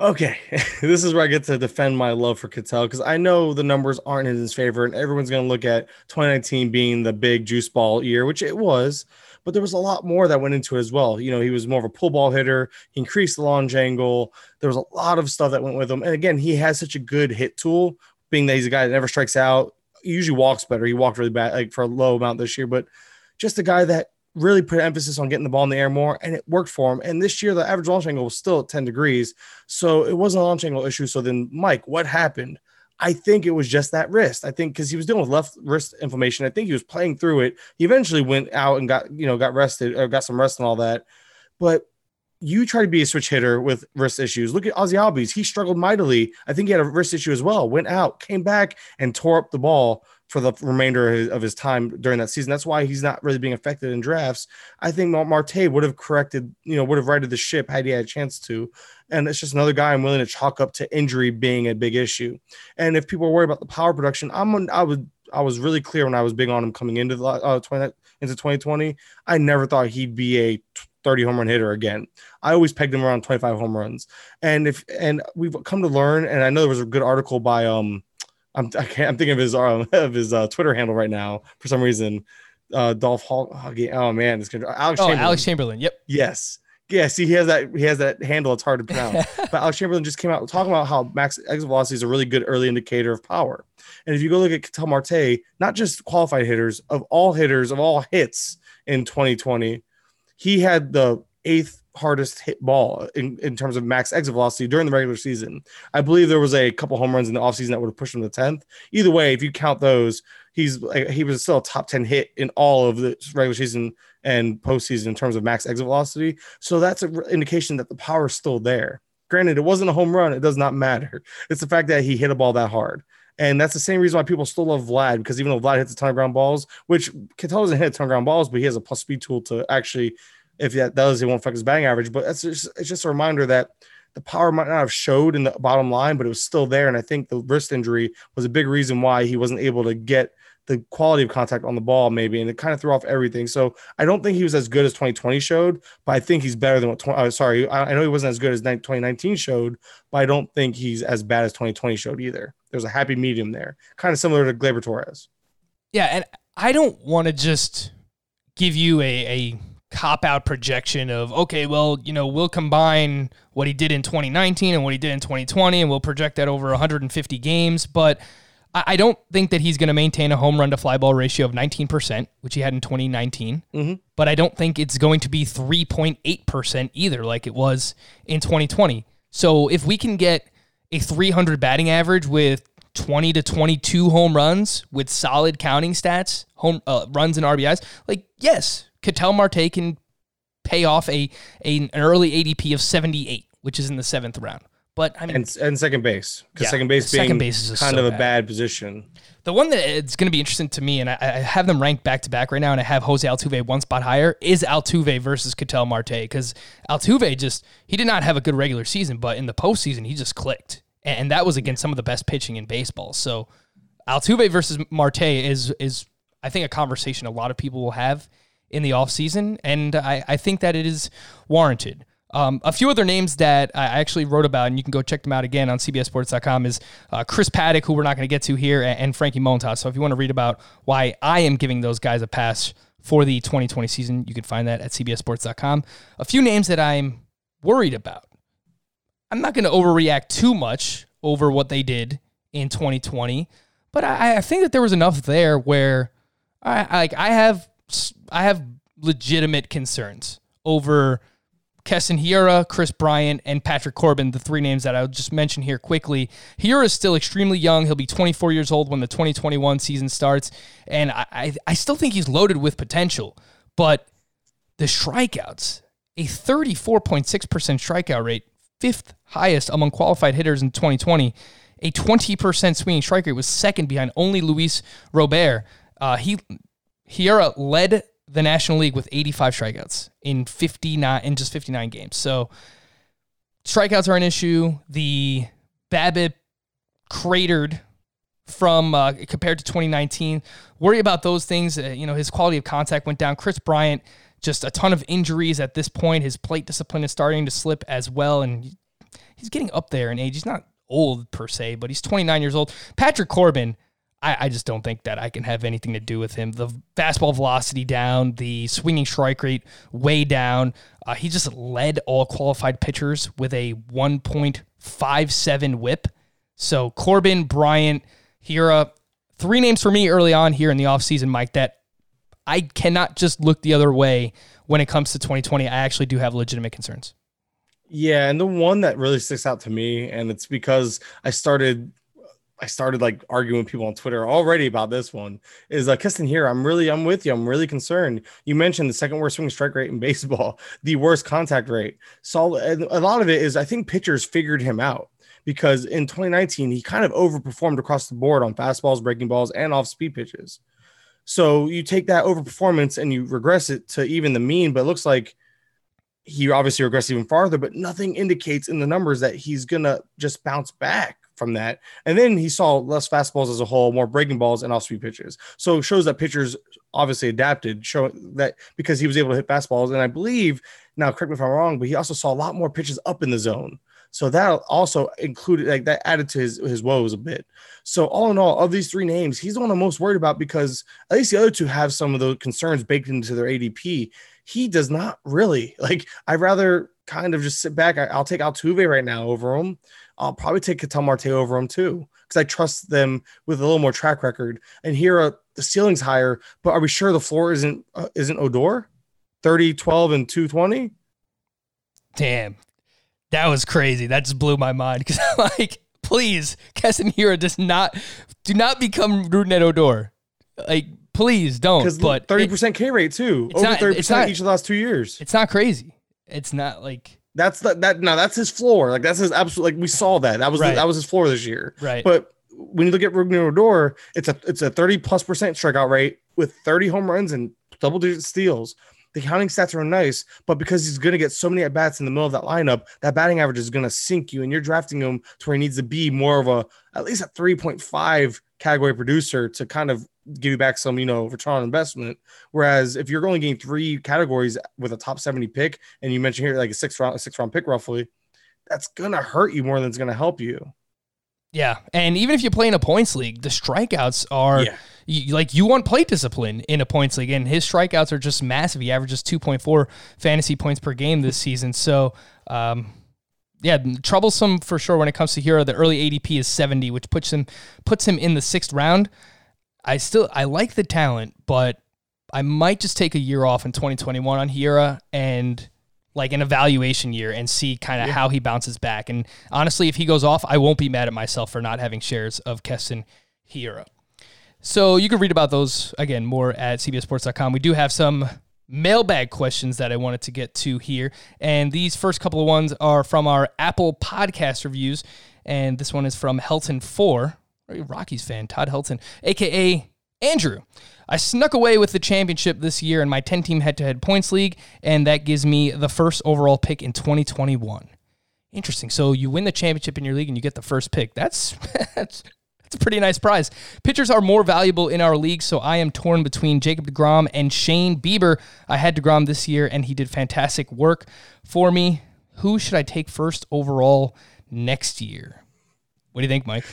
Okay, this is where I get to defend my love for Ketel because I know the numbers aren't in his favor, and everyone's going to look at 2019 being the big juice ball year, which it was but there was a lot more that went into it as well. You know, he was more of a pull ball hitter. He increased the launch angle. There was a lot of stuff that went with him. And again, he has such a good hit tool, being that he's a guy that never strikes out. He usually walks better. He walked really bad, like for a low amount this year, but just a guy that really put emphasis on getting the ball in the air more, and it worked for him. And this year, the average launch angle was still at 10 degrees, so it wasn't a launch angle issue. So then, Mike, what happened? I think it was just that wrist. I think because he was dealing with left wrist inflammation. I think he was playing through it. He eventually went out and got, you know, got rested or got some rest and all that. But you try to be a switch hitter with wrist issues. Look at Ozzie Albies. He struggled mightily. I think he had a wrist issue as well. Went out, came back, and tore up the ball for the remainder of his, time during that season. That's why he's not really being affected in drafts. I think Marte would have corrected, you know, would have righted the ship had he had a chance to. And it's just another guy I'm willing to chalk up to injury being a big issue. And if people are worried about the power production, I'm I would I was really clear when I was big on him coming into the uh, 20, into 2020. I never thought he'd be a 30 home run hitter again. I always pegged him around 25 home runs. And if and we've come to learn, and I know there was a good article by um I'm I can't, I'm thinking of his um, of his uh, Twitter handle right now for some reason. Uh, Dolph Hall. Oh, oh man, it's gonna Alex. Oh, Chamberlain. Alex Chamberlain. Yep. Yes. Yeah, see, he has that he has that handle. It's hard to pronounce. but Alex Chamberlain just came out talking about how max exit velocity is a really good early indicator of power. And if you go look at Ketel Marte, not just qualified hitters, of all hitters of all hits in 2020, he had the eighth hardest hit ball in, in terms of max exit velocity during the regular season. I believe there was a couple home runs in the offseason that would have pushed him to 10th. Either way, if you count those, he's he was still a top 10 hit in all of the regular season and postseason in terms of max exit velocity. So that's an indication that the power is still there. Granted, it wasn't a home run. It does not matter. It's the fact that he hit a ball that hard. And that's the same reason why people still love Vlad because even though Vlad hits a ton of ground balls, which Ketel doesn't hit a ton of ground balls, but he has a plus speed tool to actually, if that does, it won't affect his batting average. But that's just, it's just a reminder that the power might not have showed in the bottom line, but it was still there. And I think the wrist injury was a big reason why he wasn't able to get the quality of contact on the ball, maybe, and it kind of threw off everything. So I don't think he was as good as 2020 showed, but I think he's better than what. 20, uh, sorry, I, I know he wasn't as good as 2019 showed, but I don't think he's as bad as 2020 showed either. There's a happy medium there, kind of similar to Gleyber Torres. Yeah, and I don't want to just give you a, a cop out projection of okay, well, you know, we'll combine what he did in 2019 and what he did in 2020, and we'll project that over 150 games, but I don't think that he's going to maintain a home run to fly ball ratio of 19%, which he had in 2019. Mm-hmm. But I don't think it's going to be 3.8% either, like it was in 2020. So if we can get a 300 batting average with 20 to 22 home runs with solid counting stats, home uh, runs and RBIs, like yes, Ketel Marte can pay off a, a an early ADP of 78, which is in the seventh round. But I mean, and, and second base because Yeah, second base being second base is kind so of a bad. bad position. The one that it's going to be interesting to me, and I, I have them ranked back to back right now, and I have Jose Altuve one spot higher, is Altuve versus Ketel Marte. Because Altuve just, he did not have a good regular season, but in the postseason, he just clicked. And, and that was against some of the best pitching in baseball. So Altuve versus Marte is, is I think, a conversation a lot of people will have in the offseason. And I, I think that it is warranted. Um, a few other names that I actually wrote about, and you can go check them out again on CBSSports.com, is uh, Chris Paddack, who we're not going to get to here, and, and Frankie Montas. So if you want to read about why I am giving those guys a pass for the 2020 season, you can find that at CBSSports.com. A few names that I'm worried about. I'm not going to overreact too much over what they did in 2020, but I, I think that there was enough there where I I- have I have legitimate concerns over Keston Hiura, Kris Bryant, and Patrick Corbin, the three names that I'll just mention here quickly. Hiura is still extremely young. He'll be 24 years old when the 2021 season starts. And I, I, I still think he's loaded with potential. But the strikeouts, a 34.6% strikeout rate, fifth highest among qualified hitters in 2020. A 20% swinging strike rate was second behind only Luis Robert. Uh, he Hiura led the National League with 85 strikeouts in 59 in just 59 games. So strikeouts are an issue. The BABIP cratered from uh, compared to 2019. Worry about those things. Uh, you know, his quality of contact went down. Kris Bryant, just a ton of injuries at this point. His plate discipline is starting to slip as well, and he's getting up there in age. He's not old per se, but he's 29 years old. Patrick Corbin, I, I just don't think that I can have anything to do with him. The fastball velocity down, the swinging strike rate way down. Uh, he just led all qualified pitchers with a 1.57 whip. So Corbin, Bryant, Hiura, three names for me early on here in the offseason, Mike, that I cannot just look the other way when it comes to 2020. I actually do have legitimate concerns. Yeah, and the one that really sticks out to me, and it's because I started, I started like arguing with people on Twitter already about this one. Is uh, Keston Hiura? I'm really, I'm with you. I'm really concerned. You mentioned the second worst swing strike rate in baseball, the worst contact rate. So a lot of it is I think pitchers figured him out because in 2019 he kind of overperformed across the board on fastballs, breaking balls, and off speed pitches. So you take that overperformance and you regress it to even the mean, but it looks like he obviously regressed even farther, but nothing indicates in the numbers that he's gonna just bounce back from that. And then he saw less fastballs as a whole, more breaking balls and off-speed pitches. So it shows that pitchers obviously adapted, showing that because he was able to hit fastballs. And I believe now, correct me if I'm wrong, but he also saw a lot more pitches up in the zone. So that also included like that added to his his woes a bit. So all in all, of these three names, he's the one I'm most worried about because at least the other two have some of those concerns baked into their ADP. He does not really like. I'd rather kind of just sit back. I, I'll take Altuve right now over him. I'll probably take Ketel Marte over him too because I trust them with a little more track record. And here, uh, the ceiling's higher, but are we sure the floor isn't uh, isn't Odor? 30, 12, and 220? Damn, that was crazy. That just blew my mind because I'm like, please, Hiura does not do not become Rougned Odor. Like, please don't. But thirty percent K rate too, over thirty percent each of the last two years. it's not crazy. It's not like That's the, that. Now that's his floor. Like that's his absolute. Like we saw that. That was Right. that was his floor this year. Right. But when you look at Rougned Odor, it's a it's a 30 plus percent strikeout rate with 30 home runs and double digit steals. The counting stats are nice, but because he's going to get so many at bats in the middle of that lineup, that batting average is going to sink you, and you're drafting him to where he needs to be more of a at least a 3.5 category producer to kind of give you back some, you know, return on investment. Whereas if you're only getting three categories with a top 70 pick, and you mentioned here like a six round, a six round pick roughly, that's gonna hurt you more than it's gonna help you. Yeah, and even if you play in a points league, the strikeouts are Yeah. you, like you want plate discipline in a points league, and his strikeouts are just massive. He averages two point four fantasy points per game this season. So, um, yeah, troublesome for sure when it comes to Hiura. The early ADP is seventy, which puts him puts him in the sixth round. I still I like the talent, but I might just take a year off in 2021 on Hiura and like an evaluation year and see kind of how he bounces back. And honestly, if he goes off, I won't be mad at myself for not having shares of Keston Hiura. So you can read about those again more at cbsports.com. We do have some mailbag questions that I wanted to get to here. And these first couple of ones are from our Apple podcast reviews. And this one is from Helton4, a Rockies fan, Todd Helton, aka Andrew. I snuck away with the championship this year in my 10 team head to head points league, and that gives me the first overall pick in 2021. Interesting. So you win the championship in your league and you get the first pick. That's that's that's a pretty nice prize. Pitchers are more valuable in our league, so I am torn between Jacob DeGrom and Shane Bieber. I had DeGrom this year and he did fantastic work for me. Who should I take first overall next year? What do you think, Mike?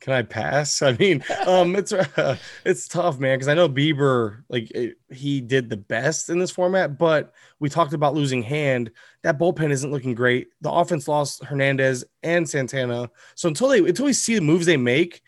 Can I pass? I mean, um, it's uh, it's tough, man, because I know Bieber, like it, he did the best in this format, but we talked about losing Hand. That bullpen isn't looking great. The offense lost Hernandez and Santana, so until they until we see the moves they make,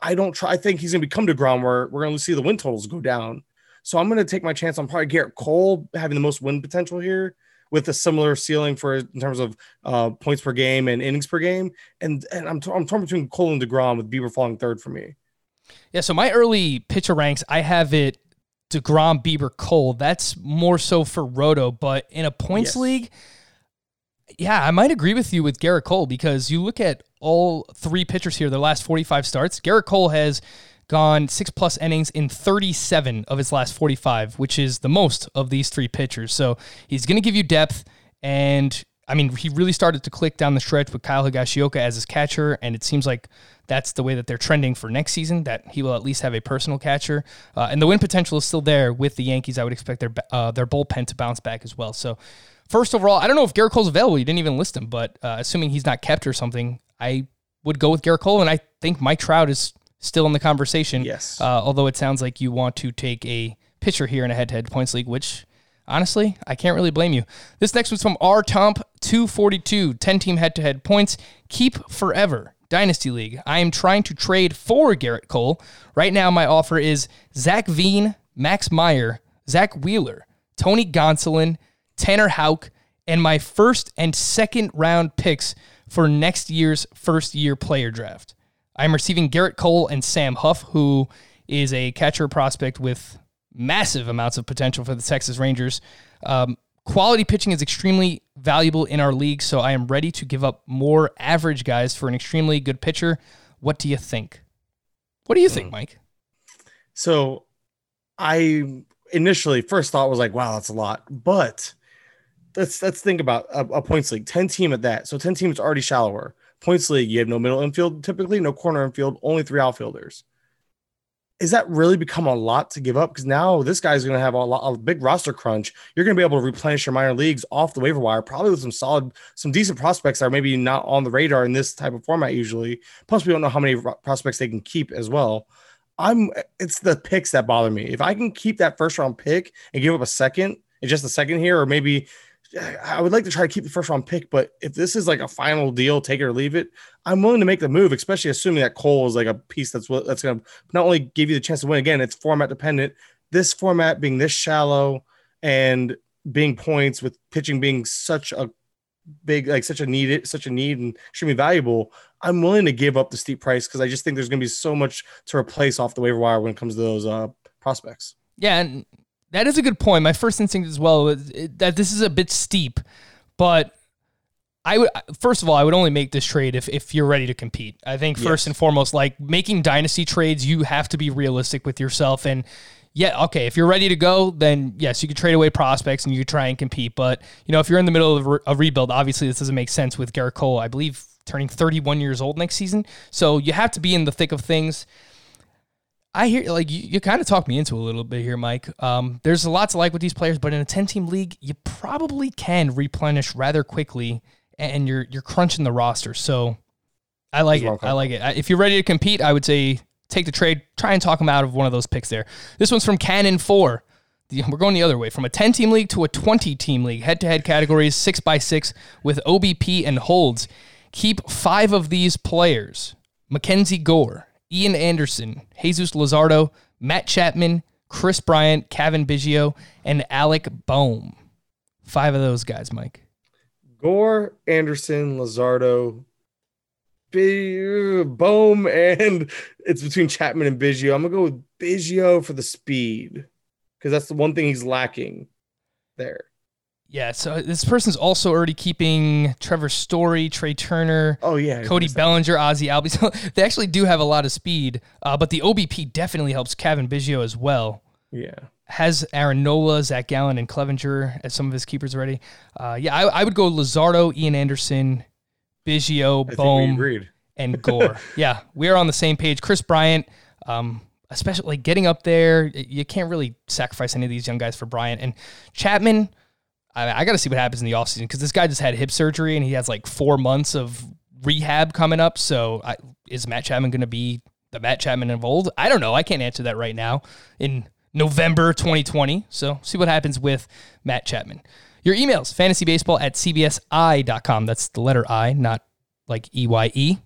I don't try. I think he's gonna become to ground where we're gonna see the win totals go down. So I'm gonna take my chance on probably Gerrit Cole having the most win potential here with a similar ceiling for in terms of uh, points per game and innings per game. And and I'm, t- I'm torn between Cole and Degrom with Bieber falling third for me. Yeah, so my early pitcher ranks, I have it DeGrom, Bieber, Cole. That's more so for Roto, but in a points Yes. league, yeah, I might agree with you with Gerrit Cole because you look at all three pitchers here, their last 45 starts. Gerrit Cole has gone six plus innings in 37 of his last 45, which is the most of these three pitchers. So he's going to give you depth. And I mean, he really started to click down the stretch with Kyle Higashioka as his catcher. And it seems like that's the way that they're trending for next season, that he will at least have a personal catcher. Uh, and the win potential is still there with the Yankees. I would expect their, uh, their bullpen to bounce back as well. So, First overall, I don't know if Gerrit Cole's available. You didn't even list him, but uh, assuming he's not kept or something, I would go with Gerrit Cole, and I think Mike Trout is still in the conversation. Yes. Uh, although it sounds like you want to take a pitcher here in a head-to-head points league, which honestly, I can't really blame you. This next one's from R Tomp 242, 10-team head-to-head points. Keep forever. Dynasty League. I am trying to trade for Gerrit Cole. Right now, my offer is Zach Veen, Max Meyer, Zack Wheeler, Tony Gonsolin, Tanner Houck, and my first and second round picks for next year's first year player draft. I'm receiving Gerrit Cole and Sam Huff, who is a catcher prospect with massive amounts of potential for the Texas Rangers. Um, quality pitching is extremely valuable in our league, so I am ready to give up more average guys for an extremely good pitcher. What do you think? What do you think, Mike? So I initially first thought was like, wow, that's a lot. But let's let's think about a, a points league, 10 team at that. So 10 teams already shallower. Points league, you have no middle infield typically, no corner infield, only three outfielders. Is that really become a lot to give up? Because now this guy's going to have a, lot, a big roster crunch. You're going to be able to replenish your minor leagues off the waiver wire, probably with some solid, some decent prospects that are maybe not on the radar in this type of format usually. Plus, we don't know how many prospects they can keep as well. I'm it's the picks that bother me. If I can keep that first round pick and give up a second and just a second here, or maybe I would like to try to keep the first round pick, but if this is like a final deal, take it or leave it, I'm willing to make the move, especially assuming that Cole is like a piece that's what that's gonna not only give you the chance to win again, it's format dependent. This format being this shallow and being points with pitching being such a big like such a need such a need and extremely valuable i'm willing to give up the steep price because i just think there's going to be so much to replace off the waiver wire when it comes to those uh prospects Yeah, and that is a good point. My first instinct as well was that this is a bit steep, but I would first of all, I would only make this trade if, if you're ready to compete. I think first Yes. and foremost, like making dynasty trades, you have to be realistic with yourself. And yeah, okay, if you're ready to go, then yes, you could trade away prospects and you could try and compete. But you know, if you're in the middle of a a rebuild, obviously this doesn't make sense with Gerrit Cole. I believe turning 31 years old next season, so you have to be in the thick of things. I hear like you, you kind of talked me into a little bit here, Mike. Um, there's a lot to like with these players, but in a 10 team league, you probably can replenish rather quickly, and you're you're crunching the roster. So I like That's it. what I'm like it. I- If you're ready to compete, I would say take the trade. Try and talk them out of one of those picks there. This one's from Cannon Four. We're going the other way from a 10 team league to a 20 team league. Head to head categories six by six with OBP and holds. Keep five of these players Mackenzie Gore, Ian Anderson, Jesus Luzardo, Matt Chapman, Kris Bryant, Cavan Biggio, and Alec Bohm. Five of those guys, Mike. Gore, Anderson, Lazardo, B- Bohm, and it's between Chapman and Biggio. I'm gonna go with Biggio for the speed because that's the one thing he's lacking there. Yeah, so this person's also already keeping Trevor Story, Trea Turner, Oh yeah, Cody Bellinger, Ozzie Albies. So they actually do have a lot of speed, uh, but the OBP definitely helps Cavan Biggio as well. Yeah, Has Aaron Nola, Zach Gallen, and Clevinger as some of his keepers already. Uh, yeah, I, I would go Luzardo, Ian Anderson, Biggio, I Bohm, and Gore. yeah, we are on the same page. Kris Bryant, um, especially like getting up there, you can't really sacrifice any of these young guys for Bryant. And Chapman, I, I got to see what happens in the offseason because this guy just had hip surgery and he has like four months of rehab coming up. So I, is Matt Chapman going to be the Matt Chapman of old? I don't know. I can't answer that right now in November 2020. So see what happens with Matt Chapman. Your emails, fantasybaseball at cbsi.com. That's the letter I, not like E Y E.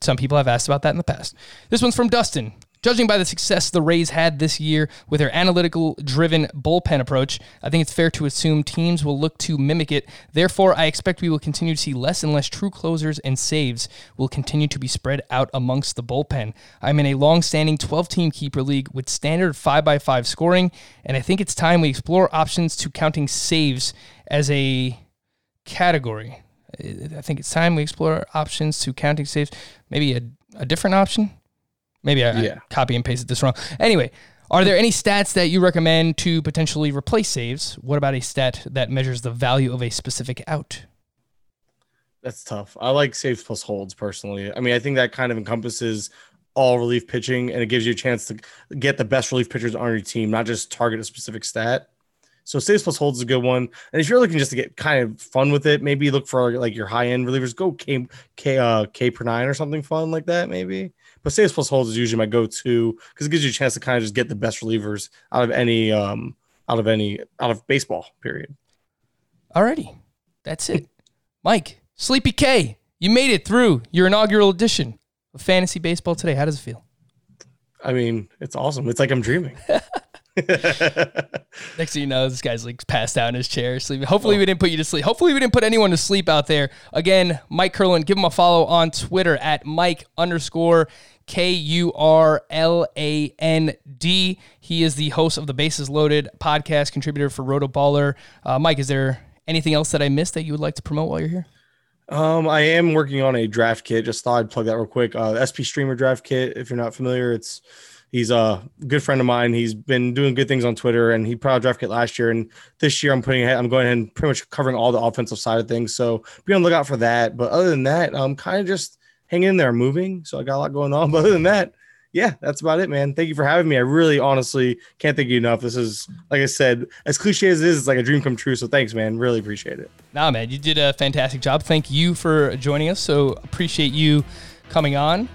Some people have asked about that in the past. This one's from Dustin. Judging by the success the Rays had this year with their analytical driven bullpen approach, I think it's fair to assume teams will look to mimic it. Therefore, I expect we will continue to see less and less true closers and saves will continue to be spread out amongst the bullpen. I'm in a long standing 12 team keeper league with standard 5x5 scoring, and I think it's time we explore options to counting saves as a category. I think it's time we explore options to counting saves. Maybe a, a different option. Maybe I, I copy and pasted this wrong. Anyway, are there any stats that you recommend to potentially replace saves? What about a stat that measures the value of a specific out? That's tough. I like saves plus holds personally. I mean, I think that kind of encompasses all relief pitching and it gives you a chance to get the best relief pitchers on your team, not just target a specific stat. So saves plus holds is a good one. And if you're looking just to get kind of fun with it, maybe look for like your high end relievers. Go K K uh K per nine or something fun like that, maybe. But saves plus holds is usually my go-to because it gives you a chance to kind of just get the best relievers out of any um out of any out of baseball, period. Alrighty, that's it. Mike, Sleepy K, you made it through your inaugural edition of Fantasy Baseball today. How does it feel? I mean, it's awesome. It's like I'm dreaming. Next thing you know, this guy's like passed out in his chair, sleeping. Hopefully, we didn't put you to sleep. Hopefully, we didn't put anyone to sleep out there. Again, Mike Kurland, give him a follow on Twitter at Mike underscore K U R L A N D. He is the host of the Bases Loaded podcast, contributor for RotoBaller. Uh, Mike, is there anything else that I missed that you would like to promote while you're here? Um, I am working on a draft kit. Just thought I'd plug that real quick. Uh, SP Streamer draft kit. If you're not familiar, it's he's a good friend of mine. He's been doing good things on Twitter, and he put out draft kit last year. And this year, I'm putting I'm going ahead and pretty much covering all the offensive side of things. So be on the lookout for that. But other than that, I'm kind of just hanging in there, moving. So I got a lot going on. But other than that, yeah, that's about it, man. Thank you for having me. I really, honestly, can't thank you enough. This is, like I said, as cliche as it is, it's like a dream come true. So thanks, man. Really appreciate it. Nah, man, you did a fantastic job. Thank you for joining us. So appreciate you coming on.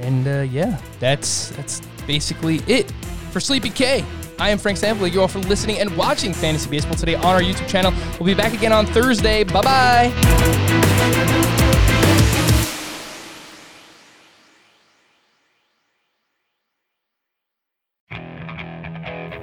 And uh, yeah, that's that's basically it for Sleepy K. I am Frank Stampfl. You all for listening and watching Fantasy Baseball today on our YouTube channel. We'll be back again on Thursday. Bye bye.